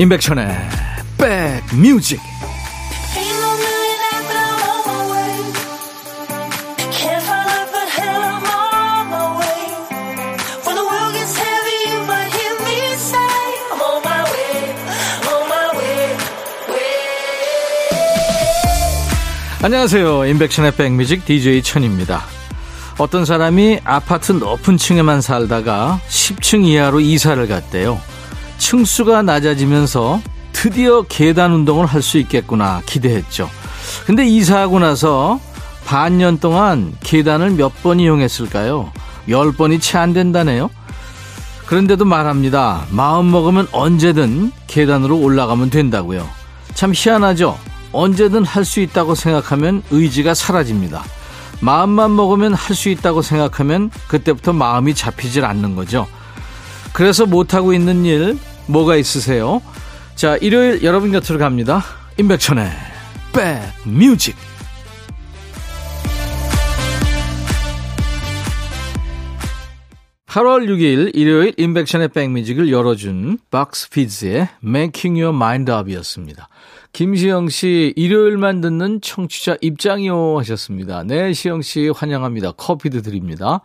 임백천의 백뮤직 안녕하세요. 임백천의 백뮤직 DJ 천입니다. 어떤 사람이 아파트 높은 층에만 살다가 10층 이하로 이사를 갔대요. 층수가 낮아지면서 드디어 계단 운동을 할 수 있겠구나 기대했죠. 근데 이사하고 나서 반년 동안 계단을 몇 번 이용했을까요? 10번이 채 안 된다네요. 그런데도 말합니다. 마음 먹으면 언제든 계단으로 올라가면 된다고요. 참 희한하죠? 언제든 할 수 있다고 생각하면 의지가 사라집니다. 마음만 먹으면 할 수 있다고 생각하면 그때부터 마음이 잡히질 않는 거죠. 그래서 못하고 있는 일 뭐가 있으세요? 자, 일요일 여러분 곁으로 갑니다. 임백천의 백뮤직 8월 6일 일요일 인백션의 백뮤직을 열어준 박스피즈의 Making Your Mind Up이었습니다. 김시영 씨, 일요일만 듣는 청취자 입장이요 하셨습니다. 네, 시영 씨 환영합니다. 커피도 드립니다.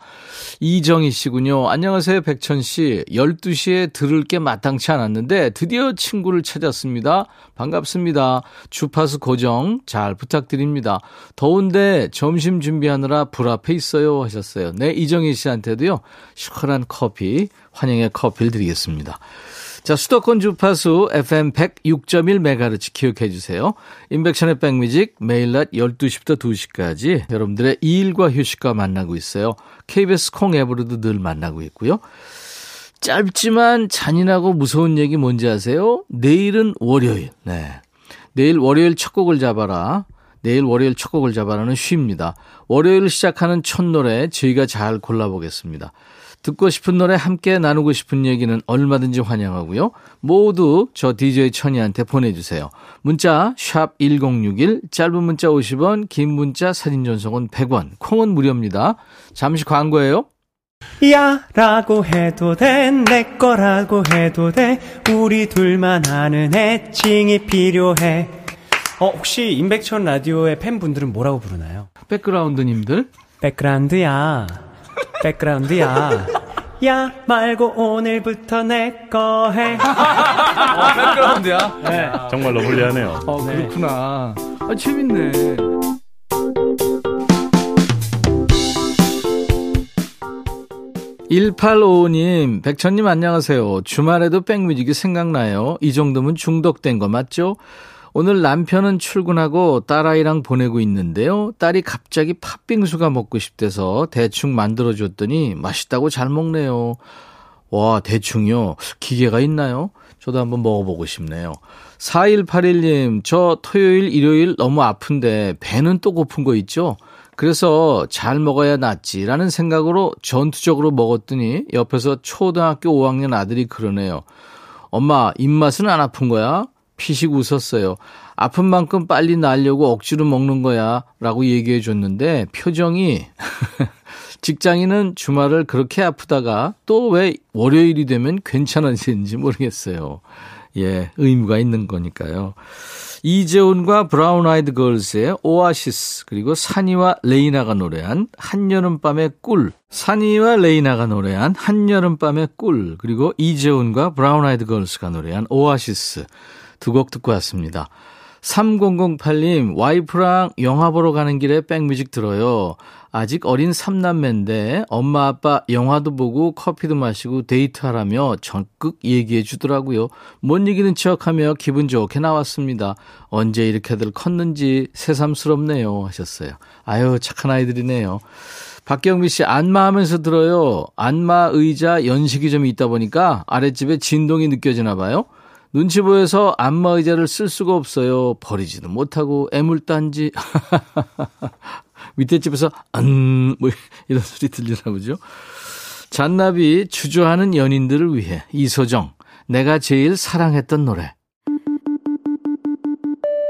이정희 씨군요. 안녕하세요, 백천 씨. 12시에 들을 게 마땅치 않았는데 드디어 친구를 찾았습니다. 반갑습니다. 주파수 고정 잘 부탁드립니다. 더운데 점심 준비하느라 불 앞에 있어요 하셨어요. 네, 이정희 씨한테도요. 시원한 커피, 환영의 커피를 드리겠습니다. 자, 수도권 주파수 FM 106.1MHz 기억해 주세요. 인백션의 백뮤직 매일 낮 12시부터 2시까지 여러분들의 일과 휴식과 만나고 있어요. KBS 콩 앱으로도 늘 만나고 있고요. 짧지만 잔인하고 무서운 얘기 뭔지 아세요? 내일은 월요일. 네. 내일 월요일 첫 곡을 잡아라. 내일 월요일 첫 곡을 잡아라는 쉬입니다. 월요일 시작하는 첫 노래 저희가 잘 골라보겠습니다. 듣고 싶은 노래 함께 나누고 싶은 얘기는 얼마든지 환영하고요. 모두 저 DJ 천이한테 보내주세요. 문자 1061, 짧은 문자 50원, 긴 문자 사진 전송은 100원, 콩은 무료입니다. 잠시 광고예요. 야 라고 해도 돼 내 거라고 해도 돼 우리 둘만 아는 애칭이 필요해 어 혹시 임백천 라디오의 팬분들은 뭐라고 부르나요? 백그라운드님들 백그라운드야 백그라운드야. 야 말고 오늘부터 내 거 해. 어, 백그라운드야? 네. 정말 러블리하네요. 어, 그렇구나. 아, 재밌네. (1855님) 백천님 안녕하세요 주말에도 백뮤직이 생각나요 이 정도면 중독된 거 맞죠 오늘 남편은 출근하고 딸아이랑 보내고 있는데요. 딸이 갑자기 팥빙수가 먹고 싶대서 대충 만들어줬더니 맛있다고 잘 먹네요. 와, 대충요. 기계가 있나요? 저도 한번 먹어보고 싶네요. 4181님, 저 토요일, 일요일 너무 아픈데 배는 또 고픈 거 있죠? 그래서 잘 먹어야 낫지라는 생각으로 전투적으로 먹었더니 옆에서 초등학교 5학년 아들이 그러네요. 엄마, 입맛은 안 아픈 거야? 피식 웃었어요. 아픈 만큼 빨리 나려고 억지로 먹는 거야. 라고 얘기해 줬는데 표정이 직장인은 주말을 그렇게 아프다가 또 왜 월요일이 되면 괜찮아지는지 모르겠어요. 예, 의무가 있는 거니까요. 이재훈과 브라운 아이드 걸스의 오아시스 그리고 산이와 레이나가 노래한 한여름밤의 꿀 산이와 레이나가 노래한 한여름밤의 꿀 그리고 이재훈과 브라운 아이드 걸스가 노래한 오아시스 두 곡 듣고 왔습니다. 3008님, 와이프랑 영화 보러 가는 길에 백뮤직 들어요. 아직 어린 삼남매인데 엄마 아빠 영화도 보고 커피도 마시고 데이트하라며 적극 얘기해 주더라고요. 못 이기는 척하며 기분 좋게 나왔습니다. 언제 이렇게들 컸는지 새삼스럽네요 하셨어요. 아유 착한 아이들이네요. 박경미 씨 안마하면서 들어요. 안마 의자 연식이 좀 있다 보니까 아랫집에 진동이 느껴지나 봐요. 눈치 보여서 안마 의자를 쓸 수가 없어요. 버리지도 못하고 애물단지. 밑에 집에서 안, 뭐 이런 소리 들리나 보죠. 잔나비 주저하는 연인들을 위해 이소정 내가 제일 사랑했던 노래.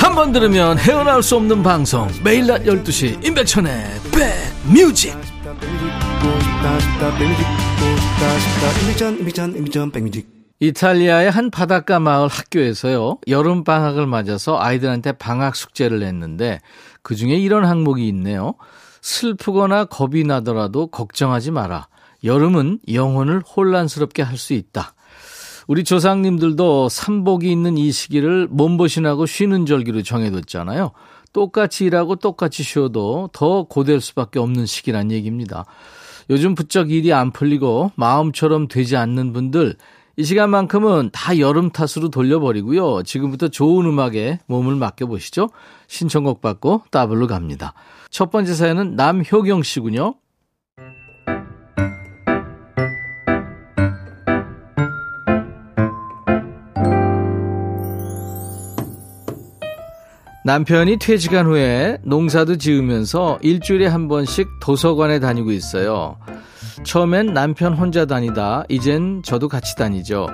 한 번 들으면 헤어나올 수 없는 방송. 매일 낮 12시 임백천의 백뮤직. 이탈리아의 한 바닷가 마을 학교에서요 여름 방학을 맞아서 아이들한테 방학 숙제를 냈는데 그 중에 이런 항목이 있네요. 슬프거나 겁이 나더라도 걱정하지 마라. 여름은 영혼을 혼란스럽게 할 수 있다 우리 조상님들도 삼복이 있는 이 시기를 몸보신하고 쉬는 절기로 정해뒀잖아요. 똑같이 일하고 똑같이 쉬어도 더 고될 수밖에 없는 시기란 얘기입니다. 요즘 부쩍 일이 안 풀리고 마음처럼 되지 않는 분들 이 시간만큼은 다 여름 탓으로 돌려버리고요. 지금부터 좋은 음악에 몸을 맡겨보시죠. 신청곡 받고 따블로 갑니다. 첫 번째 사연은 남효경 씨군요. 남편이 퇴직한 후에 농사도 지으면서 일주일에 한 번씩 도서관에 다니고 있어요. 처음엔 남편 혼자 다니다 이젠 저도 같이 다니죠.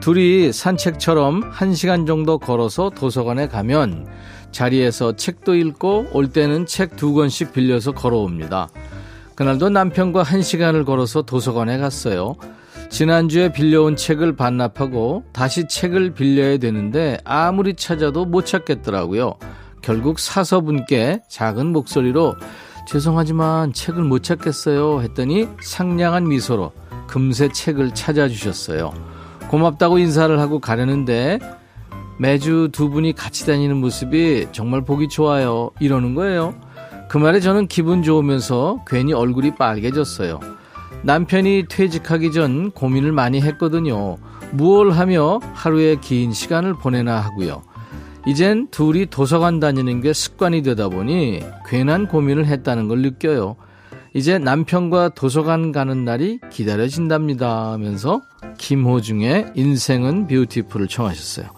둘이 산책처럼 한 시간 정도 걸어서 도서관에 가면 자리에서 책도 읽고 올 때는 책 두 권씩 빌려서 걸어옵니다. 그날도 남편과 한 시간을 걸어서 도서관에 갔어요. 지난주에 빌려온 책을 반납하고 다시 책을 빌려야 되는데 아무리 찾아도 못 찾겠더라고요. 결국 사서분께 작은 목소리로 죄송하지만 책을 못 찾겠어요 했더니 상냥한 미소로 금세 책을 찾아주셨어요. 고맙다고 인사를 하고 가려는데 매주 두 분이 같이 다니는 모습이 정말 보기 좋아요. 이러는 거예요. 그 말에 저는 기분 좋으면서 괜히 얼굴이 빨개졌어요. 남편이 퇴직하기 전 고민을 많이 했거든요. 무얼 하며 하루에 긴 시간을 보내나 하고요. 이젠 둘이 도서관 다니는 게 습관이 되다 보니 괜한 고민을 했다는 걸 느껴요. 이제 남편과 도서관 가는 날이 기다려진답니다 하면서 김호중의 인생은 뷰티풀을 청하셨어요.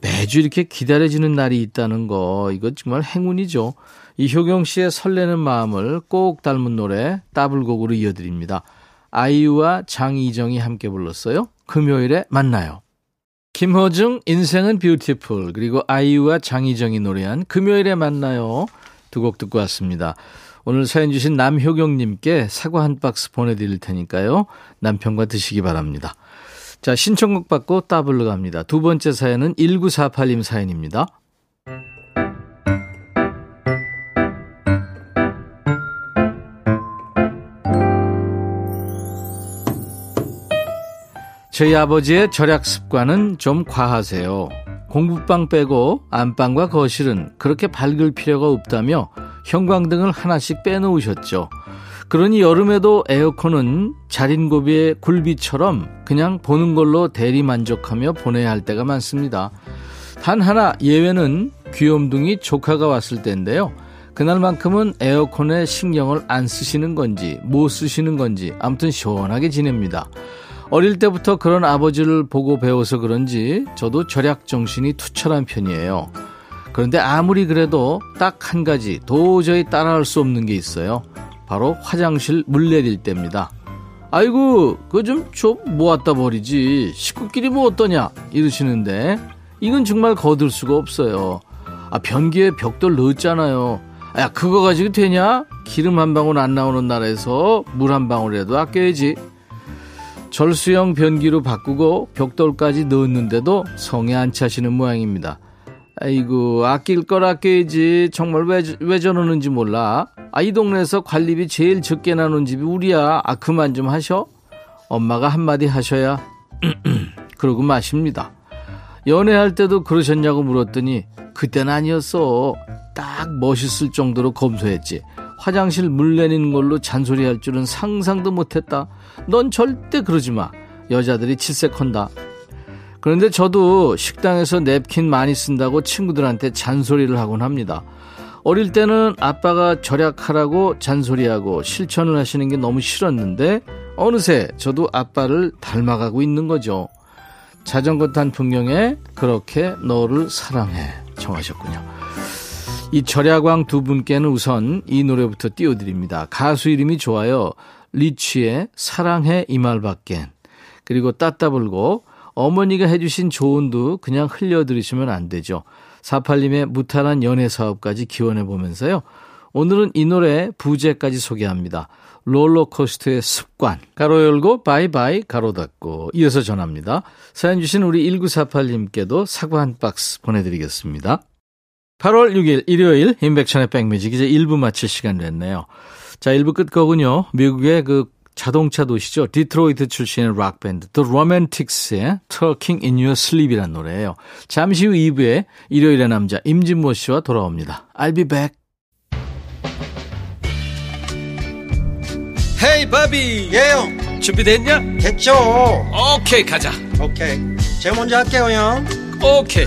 매주 이렇게 기다려지는 날이 있다는 거 이거 정말 행운이죠. 이효경 씨의 설레는 마음을 꼭 닮은 노래 더블곡으로 이어드립니다. 아이유와 장이정이 함께 불렀어요. 금요일에 만나요. 김호중 인생은 뷰티풀 그리고 아이유와 장희정이 노래한 금요일에 만나요 두 곡 듣고 왔습니다. 오늘 사연 주신 남효경님께 사과 한 박스 보내드릴 테니까요. 남편과 드시기 바랍니다. 자 신청곡 받고 따블로 갑니다. 두 번째 사연은 1948님 사연입니다. 저희 아버지의 절약 습관은 좀 과하세요. 공부방 빼고 안방과 거실은 그렇게 밝을 필요가 없다며 형광등을 하나씩 빼놓으셨죠. 그러니 여름에도 에어컨은 자린고비의 굴비처럼 그냥 보는 걸로 대리 만족하며 보내야 할 때가 많습니다. 단 하나 예외는 귀염둥이 조카가 왔을 때인데요. 그날만큼은 에어컨에 신경을 안 쓰시는 건지 못 쓰시는 건지 아무튼 시원하게 지냅니다. 어릴 때부터 그런 아버지를 보고 배워서 그런지 저도 절약 정신이 투철한 편이에요. 그런데 아무리 그래도 딱 한 가지 도저히 따라할 수 없는 게 있어요. 바로 화장실 물 내릴 때입니다. 아이고, 그거 좀, 좀 모았다 버리지. 식구끼리 뭐 어떠냐? 이러시는데, 이건 정말 거둘 수가 없어요. 아, 변기에 벽돌 넣었잖아요. 야, 그거 가지고 되냐? 기름 한 방울 안 나오는 나라에서 물 한 방울이라도 아껴야지. 절수형 변기로 바꾸고 벽돌까지 넣었는데도 성에 안 차시는 모양입니다. 아이고 아낄 걸 아껴야지. 정말 왜, 왜 저러는지 몰라. 아 이 동네에서 관리비 제일 적게 나눈 집이 우리야. 아 그만 좀 하셔. 엄마가 한마디 하셔야 그러고 마십니다. 연애할 때도 그러셨냐고 물었더니 그땐 아니었어. 딱 멋있을 정도로 검소했지 화장실 물 내리는 걸로 잔소리할 줄은 상상도 못했다. 넌 절대 그러지 마. 여자들이 칠색한다. 그런데 저도 식당에서 냅킨 많이 쓴다고 친구들한테 잔소리를 하곤 합니다. 어릴 때는 아빠가 절약하라고 잔소리하고 실천을 하시는 게 너무 싫었는데 어느새 저도 아빠를 닮아가고 있는 거죠. 자전거 탄 풍경에 그렇게 너를 사랑해 정하셨군요. 이 절야광 두 분께는 우선 이 노래부터 띄워드립니다. 가수 이름이 좋아요. 리치의 사랑해 이 말밖엔 그리고 따따불고 어머니가 해주신 조언도 그냥 흘려들으시면 안 되죠. 48님의 무탈한 연애 사업까지 기원해 보면서요. 오늘은 이 노래 부제까지 소개합니다. 롤러코스터의 습관. 가로 열고 바이바이 가로 닫고 이어서 전합니다. 사연 주신 우리 1948님께도 사과 한 박스 보내드리겠습니다. 8월 6일 일요일 임백천의 백뮤직 이제 1부 마칠 시간 됐네요. 자 1부 끝 곡은요. 미국의 그 자동차 도시죠. 디트로이트 출신의 락밴드 The Romantics의 Talking in Your Sleep이라는 노래예요. 잠시 후 2부에 일요일의 남자 임진모 씨와 돌아옵니다. I'll be back. 헤이 바비 예영 준비됐냐? 됐죠 오케이 가자 오케이 제가 먼저 할게요 형 오케이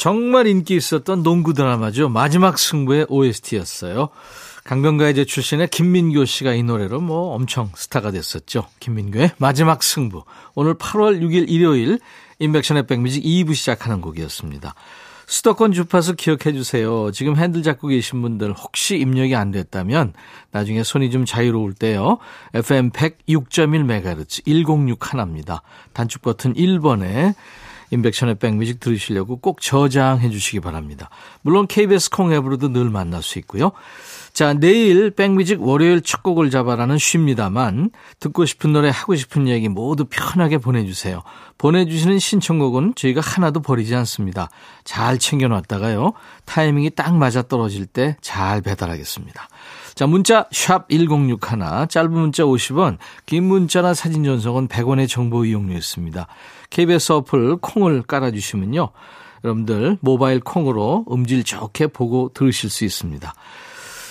정말 인기 있었던 농구 드라마죠. 마지막 승부의 OST였어요. 강변가요제 출신의 김민교 씨가 이 노래로 뭐 엄청 스타가 됐었죠. 김민교의 마지막 승부. 오늘 8월 6일 일요일 인백션의 백뮤직 2부 시작하는 곡이었습니다. 수도권 주파수 기억해 주세요. 지금 핸들 잡고 계신 분들 혹시 입력이 안 됐다면 나중에 손이 좀 자유로울 때요. FM 106.1MHz 106 하나입니다. 단축 버튼 1번에 인백션의 백뮤직 들으시려고 꼭 저장해 주시기 바랍니다. 물론 KBS 콩 앱으로도 늘 만날 수 있고요. 자, 내일 백뮤직 월요일 첫 곡을 잡아라는 쉽니다만 듣고 싶은 노래 하고 싶은 얘기 모두 편하게 보내주세요. 보내주시는 신청곡은 저희가 하나도 버리지 않습니다. 잘 챙겨놨다가요. 타이밍이 딱 맞아 떨어질 때 잘 배달하겠습니다. 자, 문자 샵 1061, 짧은 문자 50원, 긴 문자나 사진 전송은 100원의 정보 이용료 있습니다. KBS 어플 콩을 깔아주시면요. 여러분들 모바일 콩으로 음질 좋게 보고 들으실 수 있습니다.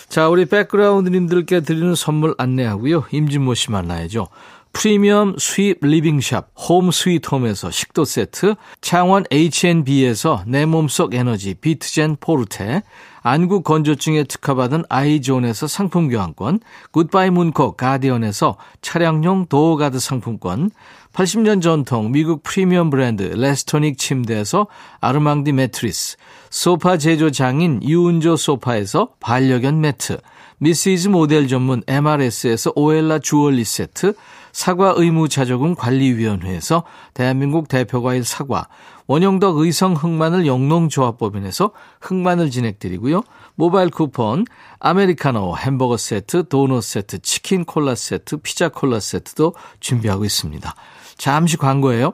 자, 우리 백그라운드님들께 드리는 선물 안내하고요. 임진모 씨 만나야죠. 프리미엄 수입 리빙샵 홈 스위트홈에서 식도 세트, 창원 H&B에서 내 몸속 에너지 비트젠 포르테, 안구 건조증에 특허받은 아이존에서 상품 교환권, 굿바이 문코 가디언에서 차량용 도어가드 상품권, 80년 전통 미국 프리미엄 브랜드 레스토닉 침대에서 아르망디 매트리스, 소파 제조 장인 유운조 소파에서 반려견 매트, 미시즈 모델 전문 MRS에서 오엘라 주얼리 세트, 사과 의무 자조금 관리위원회에서 대한민국 대표과일 사과, 원형덕 의성 흑마늘 영농조합법인에서 흑마늘 진행드리고요. 모바일 쿠폰, 아메리카노 햄버거 세트, 도넛 세트, 치킨 콜라 세트, 피자 콜라 세트도 준비하고 있습니다. 잠시 광고예요.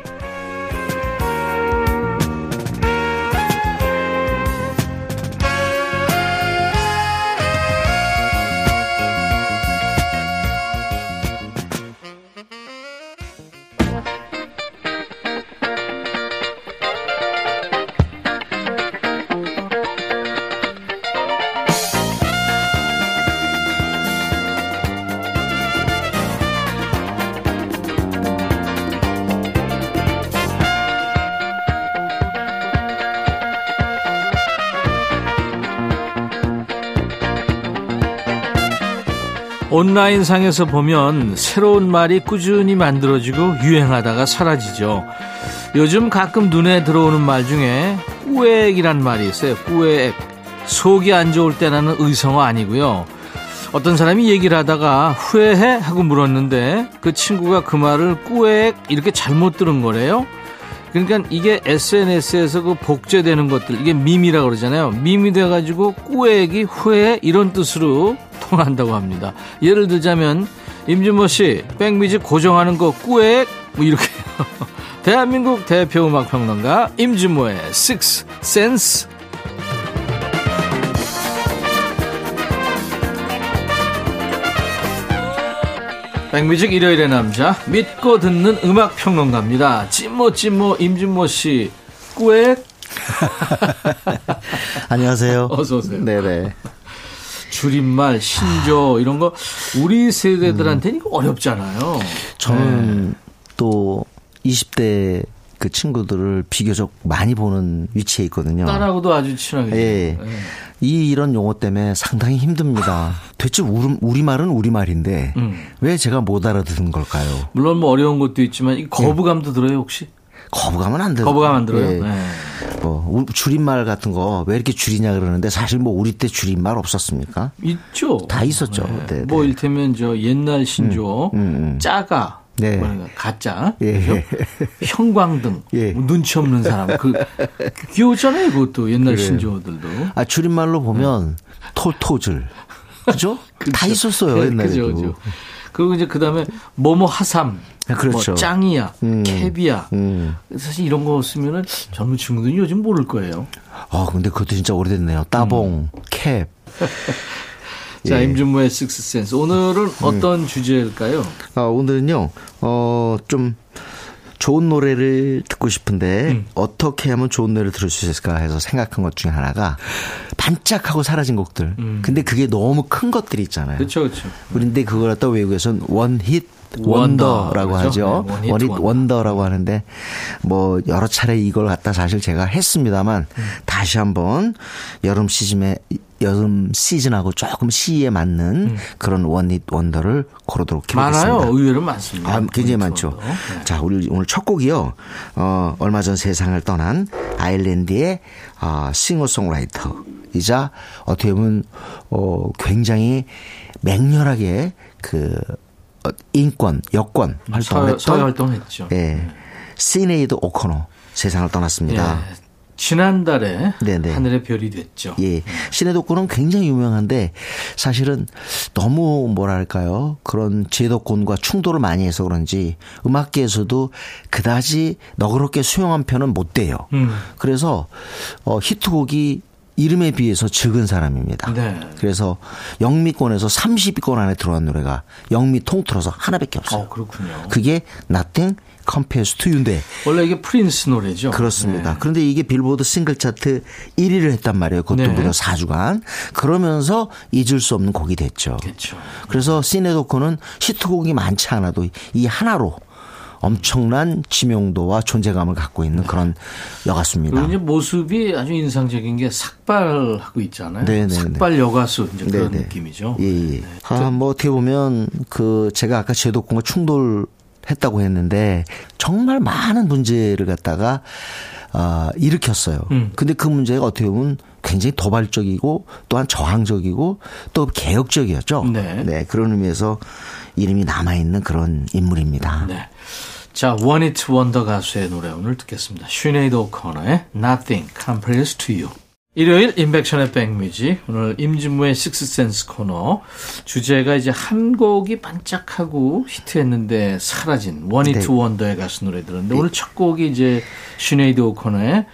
온라인상에서 보면 새로운 말이 꾸준히 만들어지고 유행하다가 사라지죠. 요즘 가끔 눈에 들어오는 말 중에 꾸액이란 말이 있어요. 꾸액. 속이 안 좋을 때라는 의성어 아니고요. 어떤 사람이 얘기를 하다가 후회해? 하고 물었는데 그 친구가 그 말을 꾸액 이렇게 잘못 들은 거래요. 그러니까 이게 SNS에서 그 복제되는 것들 이게 밈이라고 그러잖아요. 밈이 돼가지고 꾸액이 후회 이런 뜻으로 통한다고 합니다. 예를 들자면 임준모 씨 백뮤직 고정하는 거 꾸액 뭐 이렇게 대한민국 대표 음악 평론가 임준모의 Six Sense 백뮤직 일요일의 남자 믿고 듣는 음악 평론가입니다. 찐모 찐모 임준모 씨 꾸액 안녕하세요. 어서 오세요. 네네. 줄임말 신조 이런 거 우리 세대들한테는 이거 어렵잖아요. 저는 네. 또 20대 그 친구들을 비교적 많이 보는 위치에 있거든요. 딸하고도 아주 친하게. 예. 예. 이 이런 용어 때문에 상당히 힘듭니다. 대체 우리, 우리말은 우리말인데 음. 왜 제가 못 알아듣는 걸까요? 물론 뭐 어려운 것도 있지만 이 거부감도 들어요 혹시? 거부감은 안 들어요. 거부감 안 들어요? 예. 네. 뭐 우- 줄임말 같은 거 왜 이렇게 줄이냐 그러는데 사실 뭐 우리 때 줄임말 없었습니까? 있죠. 다 있었죠. 네, 네. 뭐 일테면 저 옛날 신조 음, 음. 짜가 네. 뭐랄까, 가짜 예. 그죠? 형광등 예. 뭐 눈치 없는 사람 그 귀여웠잖아요 그것도 옛날 그래요. 신조어들도 아 줄임말로 보면 톨토즐 그죠? 다 있었어요 네, 옛날에도. 그죠, 그죠. 그리고 이제 그 다음에 뭐뭐 하삼 아, 그렇죠. 뭐 짱이야 음. 캡이야 음. 사실 이런 거 쓰면은 젊은 친구들이 요즘 모를 거예요 아 근데 그것도 진짜 오래됐네요. 따봉, 캡. 자 예. 임준모의 식스센스 오늘은 어떤 주제일까요 아, 오늘은요, 어, 좀 좋은 노래를 듣고 싶은데 음. 어떻게 하면 좋은 노래를 들을 수 있을까 해서 생각한 것 중에 하나가 반짝하고 사라진 곡들. 근데 그게 너무 큰 것들이 있잖아요. 음. 그렇죠 그렇죠 그런데 그걸 갖다 외국에서는 원힛 원더, 원더라고? 하죠. 네, 원더. 원더라고 하는데 뭐 여러 차례 이걸 갖다 사실 제가 했습니다만 음. 다시 한번 여름 시즌에 여름 시즌하고 조금 시에 맞는 그런 원힛 원더를 고르도록 음. 많아요 해보겠습니다. 의외로 많습니다 아, 굉장히 많죠. 네. 자, 우리 오늘 첫 곡이요. 어, 얼마 전 세상을 떠난 아일랜드의 어, 싱어송라이터이자 어떻게 보면 어, 굉장히 맹렬하게 그 어, 인권, 여권 활동을 사회, 했던 활동했죠 예. 시네이드 오코노 세상을 떠났습니다. 예. 지난달에 네네. 하늘의 별이 됐죠. 예. 시내 독고는 굉장히 유명한데 사실은 너무 뭐랄까요. 그런 제도권과 충돌을 많이 해서 그런지 음악계에서도 그다지 너그럽게 수용한 편은 못 돼요. 음. 그래서 어 히트곡이 이름에 비해서 적은 사람입니다. 네. 그래서 영미권에서 30위권 안에 들어간 노래가 영미 통틀어서 하나밖에 없어요. 어, 그렇군요. 그게 Nothing Compares to You인데 원래 이게 프린스 노래죠. 그렇습니다. 네. 그런데 이게 빌보드 싱글 차트 1위를 했단 말이에요. 그것도 네. 무려 4주간. 그러면서 잊을 수 없는 곡이 됐죠. 그렇죠. 그래서 시네도코는 히트곡이 많지 않아도 이 하나로 엄청난 지명도와 존재감을 갖고 있는 그런 여가수입니다. 이제 모습이 아주 인상적인 게 삭발하고 있잖아요. 네, 네, 삭발 여가수 이제 그런 네네. 느낌이죠. 예, 예. 아, 뭐 어떻게 보면 그 제가 아까 제도권과 충돌 했다고 했는데 정말 많은 문제를 갖다가 아, 일으켰어요. 음. 근데 그 문제가 어떻게 보면 굉장히 도발적이고 또한 저항적이고 또 개혁적이었죠. 네. 그런 의미에서 이름이 남아있는 그런 인물입니다. 네. 자, One Hit Wonder 가수의 노래 오늘 듣겠습니다. 시네이드 오코너의 Nothing Compares to You. 일요일 임백천의 백뮤직 오늘 임진모의 식스센스 코너 주제가 이제 한 곡이 반짝하고 히트했는데 사라진 One Hit 네. Wonder의 가수 노래 들었는데 오늘 첫 곡이 이제 시네이드 오코너의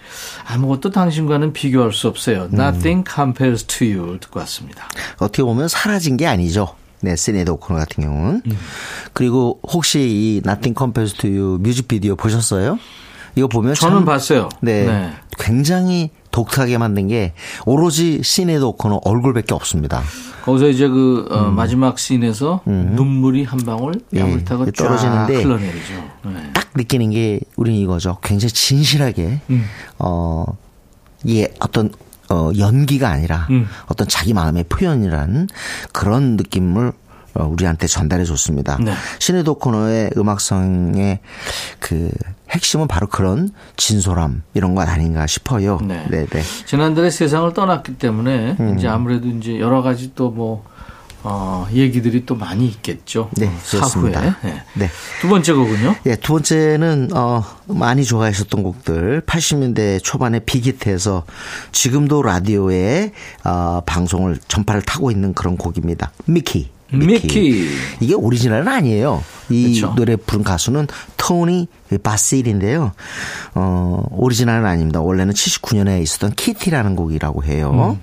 아무것도 당신과는 비교할 수 없어요. Nothing Compares to You 듣고 왔습니다. 어떻게 보면 사라진 게 아니죠. 네, 시네드 오코너 같은 경우는. 그리고 혹시 이 Nothing Compares to You 뮤직비디오 보셨어요? 이거 보면 저는 참 봤어요. 네, 네. 굉장히 독특하게 만든 게 오로지 시네드 오코너 얼굴밖에 없습니다. 거기서 이제 그 어, 마지막 씬에서 눈물이 한 방울 음. 예, 양 볼 타고 쫙 떨어지는데 흘러내리죠. 네. 딱 느끼는 게 우리는 이거죠. 굉장히 진실하게 음. 어 이게 어떤 어 연기가 아니라 음. 어떤 자기 마음의 표현이라는 그런 느낌을 어, 우리한테 전달해 줬습니다. 네. 시네도 코너의 음악성의 그 핵심은 바로 그런 진솔함 이런 것 아닌가 싶어요. 네. 네, 네. 지난달에 세상을 떠났기 때문에 음. 이제 아무래도 이제 여러 가지 또뭐 어, 얘기들이 또 많이 있겠죠. 네, 어, 사후에. 그렇습니다. 네. 네. 두 번째 곡은요? 예, 두 번째는 어 많이 좋아하셨던 곡들 80년대 초반에 비기트에서 지금도 라디오에 어 방송을 전파를 타고 있는 그런 곡입니다. 미키. 미키. 이게 오리지널은 아니에요. 이 그쵸. 노래 부른 가수는 토니 바실인데요. 어, 오리지널은 아닙니다. 원래는 79년에 있었던 키티라는 곡이라고 해요.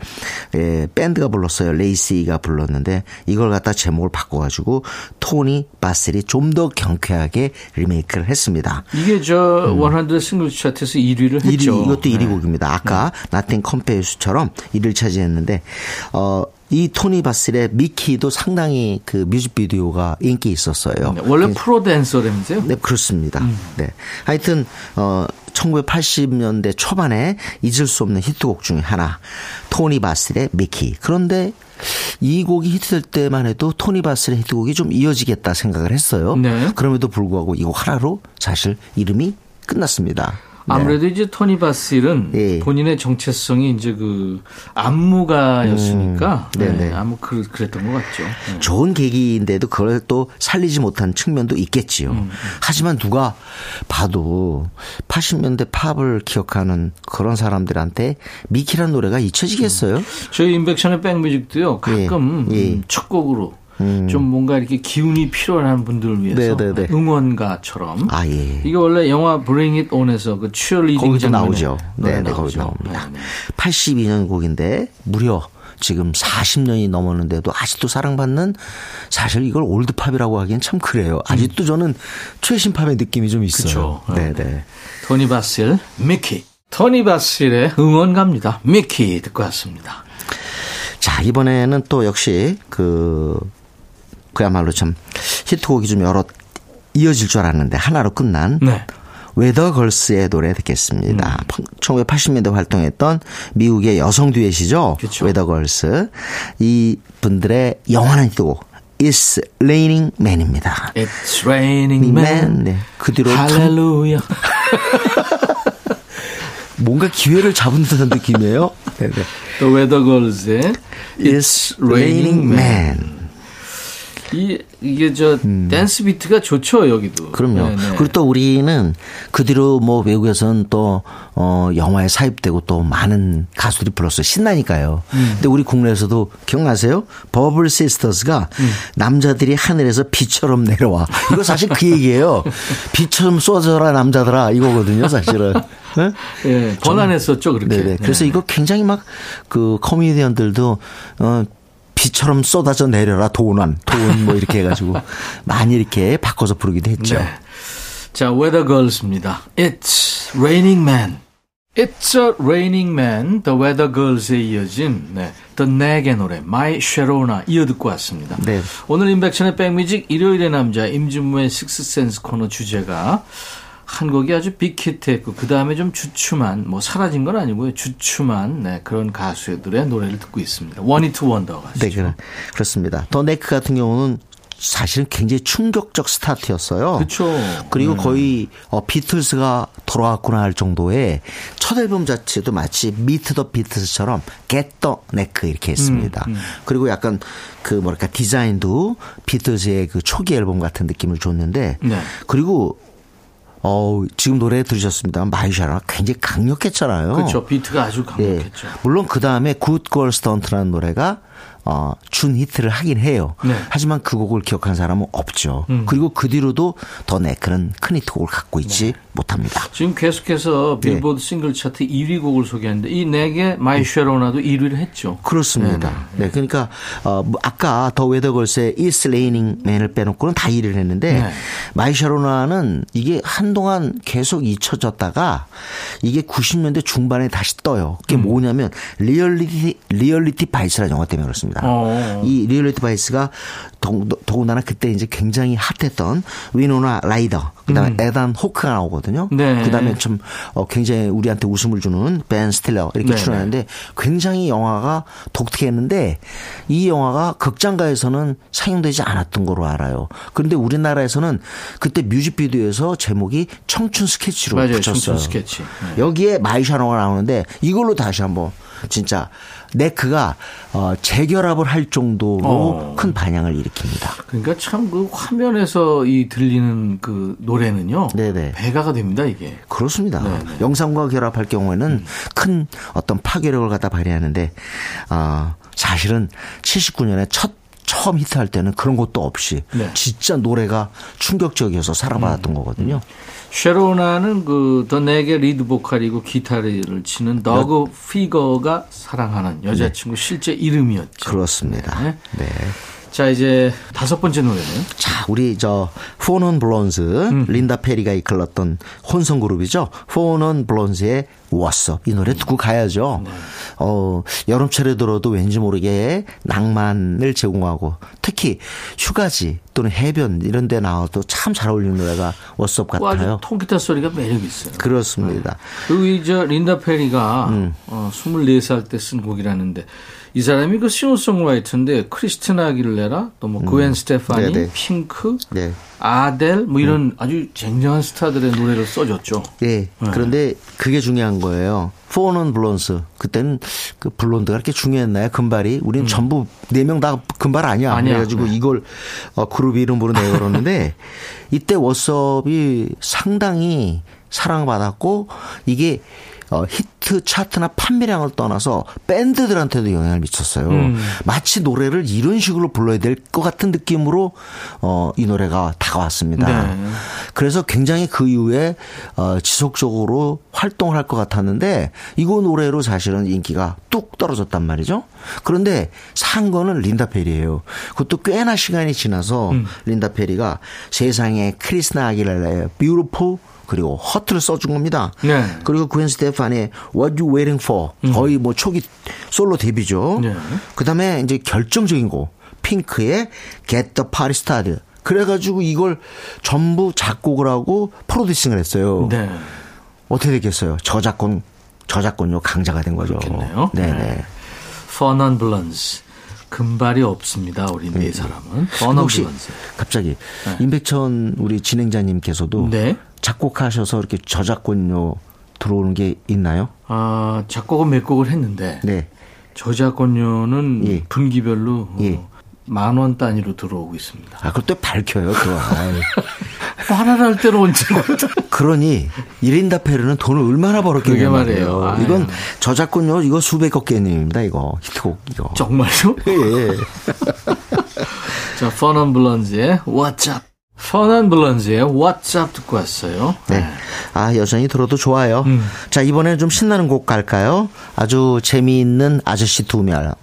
예, 밴드가 불렀어요. 레이시가 불렀는데 이걸 갖다 제목을 바꿔가지고 토니 바실이 좀 더 경쾌하게 리메이크를 했습니다. 이게 저100 싱글 차트에서 1위를 1위, 했죠. 이것도 1위 네. 곡입니다. 아까 Nothing Compares처럼 1위를 차지했는데 어, 이 토니 바실의 미키도 상당히 그 뮤직비디오가 인기 있었어요. 네, 원래 프로 댄서라면서요? 네, 그렇습니다. 네. 하여튼, 어, 1980년대 초반에 잊을 수 없는 히트곡 중에 하나. 토니 바실의 미키. 그런데 이 곡이 히트될 때만 해도 토니 바실의 히트곡이 좀 이어지겠다 생각을 했어요. 네. 그럼에도 불구하고 이 곡 하나로 사실 이름이 끝났습니다. 네. 아무래도 이제 토니 바실은 예. 본인의 정체성이 이제 그 안무가였으니까 음, 네네. 네, 아무 그 그랬던 것 같죠. 네. 좋은 계기인데도 그걸 또 살리지 못한 측면도 있겠지요. 하지만 누가 봐도 80년대 팝을 기억하는 그런 사람들한테 미키란 노래가 잊혀지겠어요? 저희 인백션의 백뮤직도요 가끔 예, 예. 음, 첫 곡으로 좀 뭔가 이렇게 기운이 필요한 분들을 위해서 네네네. 응원가처럼 아, 예. 이게 원래 영화 Bring It On에서 그 치어리딩 장면에 나오죠. 노래 네, 네, 거기도 나오죠. 나옵니다. 네, 네. 82년 곡인데 무려 지금 40년이 넘었는데도 아직도 사랑받는 사실 이걸 old pop이라고 하기엔 참 그래요. 아직도 저는 최신 팝의 느낌이 좀 있어요. 그쵸. 네, 네. 토니 바실 미키 토니 바실의 응원가입니다. 미키 듣고 왔습니다. 자, 이번에는 또 역시 그 그야말로 참 히트곡이 좀 여러 이어질 줄 알았는데 하나로 끝난 네. 웨더걸스의 노래 듣겠습니다. 음. 1980년대 활동했던 미국의 여성 듀엣이죠. 그쵸. 웨더걸스. 이 분들의 영원한 히트곡 It's Raining Men입니다. It's Raining Men. 네. 그 뒤로 참 할렐루야. 뭔가 기회를 잡은 듯한 느낌이에요. 네, 네. 또 웨더걸스의 It's Raining Men. 이 이게 저 댄스 비트가 좋죠 여기도. 음. 그럼요. 네, 네. 그리고 또 우리는 그 뒤로 뭐 외국에서는 또, 어, 영화에 삽입되고 또 많은 가수들이 불렀어요. 신나니까요. 음. 근데 우리 국내에서도 기억나세요? 버블 시스터즈가 음. 남자들이 하늘에서 비처럼 내려와. 이거 사실 그 얘기예요. 비처럼 쏟아져라 남자들아 이거거든요, 사실은. 네? 예, 번안했었죠 그렇게. 네네. 그래서 네. 이거 굉장히 막그 코미디언들도 어 비처럼 쏟아져 내려라 돈아 돈 뭐 이렇게 해가지고 많이 이렇게 바꿔서 부르기도 했죠. 네. 자, 웨더걸스입니다. It's Raining Men. It's Raining Men, The Weather Girls에 이어진 네, The Knack의 노래 My Sharona 이어 듣고 왔습니다. 네. 오늘 임백천의 백뮤직 일요일의 남자 임진모의 식스센스 코너 주제가 한 곡이 아주 big hit했고 그 다음에 좀 주춤한 뭐 사라진 건 아니고요 주춤한 네, 그런 가수들의 노래를 듣고 있습니다. One Hit Wonder 가수. 네, 그렇- 그렇습니다. The Knack 같은 경우는 사실은 굉장히 충격적 스타트였어요. 그렇죠. 그리고 거의 어, 비틀스가 돌아왔구나 할 정도의 첫 앨범 자체도 마치 Meet The Beatles처럼 Get The Knack 이렇게 했습니다. 그리고 약간 그 뭐랄까 디자인도 비틀스의 그 초기 앨범 같은 느낌을 줬는데 네. 그리고 어 지금 노래 들으셨습니다. My Sharona 굉장히 강력했잖아요. 그렇죠. 비트가 아주 예. 강력했죠. 물론 그 다음에 Good Girls Don't라는 노래가 어, 준 히트를 하긴 해요. 네. 음. 하지만 그 곡을 기억하는 사람은 없죠. 그리고 그 뒤로도 The Knack은 큰 히트곡을 갖고 있지 네. 못합니다. 지금 계속해서 네. 빌보드 싱글 차트 1위 곡을 소개하는데 이 Knack의 My Sharona도 1위를 했죠. 그렇습니다. 네, 그러니까 어, 뭐 아까 더 웨더걸스의 It's Raining Men을 빼놓고는 다 1위를 했는데 네. My Sharona는 이게 한동안 계속 잊혀졌다가 이게 90년대 중반에 다시 떠요. 그게 음. 뭐냐면 Reality Reality Bites라는 영화 때문에 그렇습니다. 어. 이 Reality Bites가 더, 더군다나 그때 이제 굉장히 hot했던 위노나 라이더 그다음에 에단 호크가 나오거든요. 음. 네. 그다음에 좀 어, 굉장히 우리한테 웃음을 주는 벤 스틸러 이렇게 네, 출연하는데 굉장히 영화가 독특했는데 이 영화가 극장가에서는 상영되지 않았던 걸로 알아요. 그런데 우리나라에서는 그때 뮤직비디오에서 제목이 청춘 스케치로 맞아요. 붙였어요. 청춘 스케치. 네. 여기에 My Sharona가 나오는데 이걸로 다시 한번 진짜 네크가 어, 재결합을 할 정도로 어. 큰 반향을 일으킵니다. 그러니까 참 그 화면에서 이 들리는 그 노래는요. 네네. 배가가 됩니다, 이게. 그렇습니다. 네네. 음. 영상과 결합할 경우에는 큰 어떤 파괴력을 갖다 발휘하는데 아 사실은 79년에 첫 처음 히트할 때는 그런 것도 없이 네. 진짜 노래가 충격적이어서 사랑받았던 음. 거거든요. 쉐로나는 그더 내게 리드 보컬이고 기타를 치는 더그 피거가 사랑하는 여자친구 실제 이름이었죠. 네. 그렇습니다. 네. 네. 자 이제 다섯 번째 노래는 자, 우리 저 포넌 블론즈 음. 린다 페리가 이끌었던 혼성 그룹이죠. 포넌 블론즈의 What's Up 이 노래 듣고 가야죠. 네. 어, 여름철에 들어도 왠지 모르게 낭만을 제공하고 특히 휴가지 또는 해변 이런 데 나와도 참 잘 어울리는 노래가 What's Up 그 아주 같아요. 통기타 소리가 매력 있어요. 그렇습니다. 그리고 이제 린다 페리가 음. 어, 24살 때 쓴 곡이라는데 이 사람이 그 싱어송라이터인데 크리스티나 아길레라 또뭐 그웬 스테파니, 음. 네네. 핑크, 네. 아델 뭐 이런 아주 쟁쟁한 스타들의 노래를 써줬죠. 예. 그런데 그게 중요한 거예요. 4 Non Blondes. 그때는 그 blonde가 그렇게 중요했나요? 금발이. 우리는 전부 네 명 다 금발 아니야. 음. 아니야. 그래가지고 네. 이걸 어, 그룹 이름으로 내걸었는데 이때 워썹이 상당히 사랑받았고 이게 어, 히트 차트나 판매량을 떠나서 밴드들한테도 영향을 미쳤어요. 음. 마치 노래를 이런 식으로 불러야 될 것 같은 느낌으로 어, 이 노래가 다가왔습니다. 네. 그래서 굉장히 그 이후에 어, 지속적으로 활동을 할 것 같았는데 이거 노래로 사실은 인기가 뚝 떨어졌단 말이죠. 그런데 산 거는 린다 페리예요. 그것도 꽤나 시간이 지나서 린다 페리가 세상에 크리스나 아길레라의 Beautiful 그리고 허트를 써준 겁니다. 네. 그리고 그웬 스테판의 What You Waiting For 거의 뭐 초기 솔로 데뷔죠. 네. 그다음에 이제 결정적인 곡 핑크의 Get the Party Started. 그래가지고 이걸 전부 작곡을 하고 프로듀싱을 했어요. 네. 어떻게 됐겠어요? 저작권 저작권료 강자가 된 거죠. 그렇겠네요. 네네. 퍼넌 블런스 금발이 없습니다. 우리 네 사람은 퍼넌 혹시. 갑자기 임백천 우리 진행자님께서도 네. 작곡하셔서 이렇게 저작권료 들어오는 게 있나요? 아 작곡은 몇 곡을 했는데 네. 저작권료는 예. 분기별로 예. 만원 단위로 들어오고 있습니다. 아, 그것도 밝혀요, 또. 아이. 화날 할 때는 언제 그러니 이린다 페르는 돈을 얼마나 벌었겠냐 말이에요. 말이에요. 이건 아유. 저작권료 이거 수백억 개념입니다. 이거 히트곡 이거. 정말요? 예. 자, 퍼넌 블런즈의 What's Up. 퍼넌 블런즈의 What's Up 듣고 왔어요. 네. 아, 여전히 들어도 좋아요. 음. 자, 이번에 좀 신나는 곡 갈까요? 아주 재미있는 아저씨 두 명.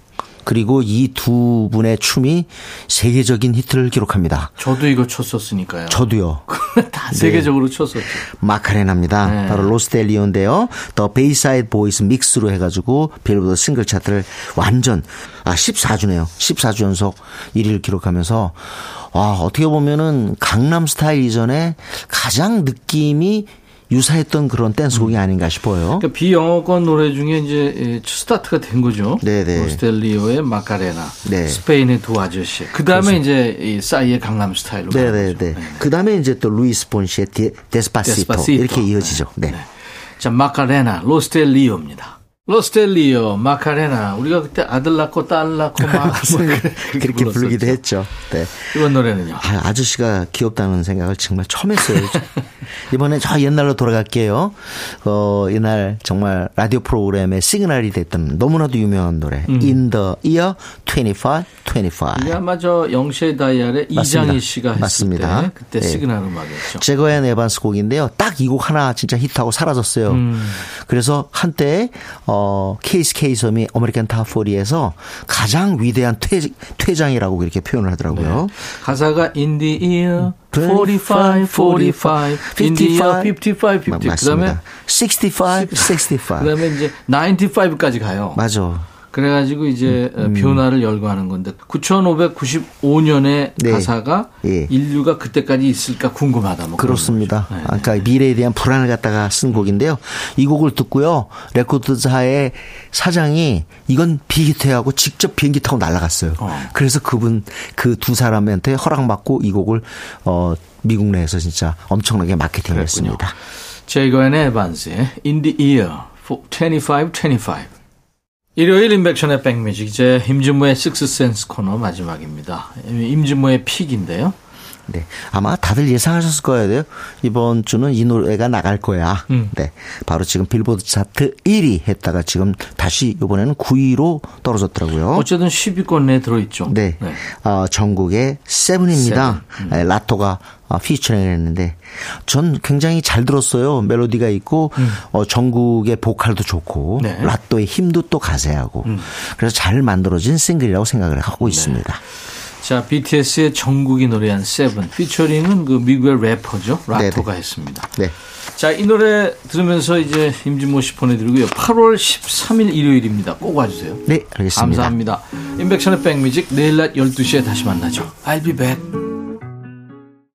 그리고 이 두 분의 춤이 세계적인 히트를 기록합니다. 저도 이거 쳤었으니까요. 저도요. 다 세계적으로 쳤었죠. 마카레나입니다. 네. 바로 로스 델 리오인데요. The Bayside Boys Mix로 해가지고 빌보드 싱글 차트를 완전 아 14주네요. 14주 연속 1위를 기록하면서 와 어떻게 보면은 강남 스타일 이전에 가장 느낌이 유사했던 그런 댄스곡이 아닌가 싶어요. 그러니까 비영어권 노래 중에 이제 예, 스타트가 된 거죠. 네네. 로스 델 리오의 마카레나, 네. 스페인의 두 아저씨. 그 다음에 이제 이 싸이의 강남 스타일로 네네네. 거죠. 그 다음에 이제 또 루이스 폰시의 디- 데스파시토, 데스파시토. 이렇게 이어지죠. 네. 네. 자, 마카레나, 로스텔리오입니다. 로스텔리오, 마카레나. 우리가 그때 아들 낳고 딸 낳고 막 뭐 그렇게 불렀었죠. 부르기도 했죠. 네. 이번 노래는요. 아, 아저씨가 귀엽다는 생각을 정말 처음 했어요. 이번에 저 옛날로 돌아갈게요. 어, 이날 정말 라디오 프로그램의 시그널이 됐던 너무나도 유명한 노래. 음. In the year 25, 25. 이게 아마 저 영시의 다이얼의. 이장희 씨가 했을 맞습니다. 때 그때 네. 시그널 음악이었죠. 제거 앤 에반스 곡인데요. 딱 이 곡 하나 진짜 히트하고 사라졌어요. 음. 그래서 한때 어 케이시 케이섬이 아메리칸 탑40에서 가장 위대한 퇴, 퇴장이라고 그렇게 표현을 하더라고요. 가사가 in the year 45, 45, in the year 55, 50. 그 다음에 맞습니다. 65, 65. 그 다음에 이제 95까지 가요. 맞아. 그래가지고 이제 어, 변화를 열거하는 건데 9595년의 네. 가사가 예. 인류가 그때까지 있을까 궁금하다. 뭐 그렇습니다. 네. 아까 그러니까 미래에 대한 불안을 갖다가 쓴 곡인데요. 이 곡을 듣고요. 레코드사의 사장이 이건 비기태하고 직접 비행기 타고 날아갔어요. 어. 그래서 그분 그 두 사람한테 허락받고 이 곡을 어 미국 내에서 진짜 엄청나게 마케팅을 그랬군요. 했습니다. 제거앤 에반스의 In the Year 25, 25. 일요일 임백천의 백뮤직 이제 임진모의 식스센스 코너 마지막입니다. 임진모의 pick인데요. 네. 아마 다들 예상하셨을 거예요. 이번 주는 이 노래가 나갈 거야. 음. 네. 바로 지금 빌보드 차트 1위 했다가 지금 다시 이번에는 9위로 떨어졌더라고요. 어쨌든 10위권 내에 들어있죠. 네. 어, 정국의 세븐입니다. 세븐. 음. 네, 라토가 어, 피처링을 했는데 전 굉장히 잘 들었어요. 멜로디가 있고 어, 정국의 보컬도 좋고 음. 네. 음. 라토의 힘도 또 가세하고 그래서 잘 만들어진 싱글이라고 생각을 하고 네. 있습니다. 자, BTS의 정국이 노래한 세븐. 피처링은 그 미국의 래퍼죠. 라토가 네네. 했습니다. 네. 자, 이 노래 들으면서 이제 임진모 씨 보내드리고요. 8월 13일 일요일입니다. 꼭 와주세요. 네, 알겠습니다. 감사합니다. 임백천의 백뮤직 내일 낮 12시에 다시 만나죠. I'll be back.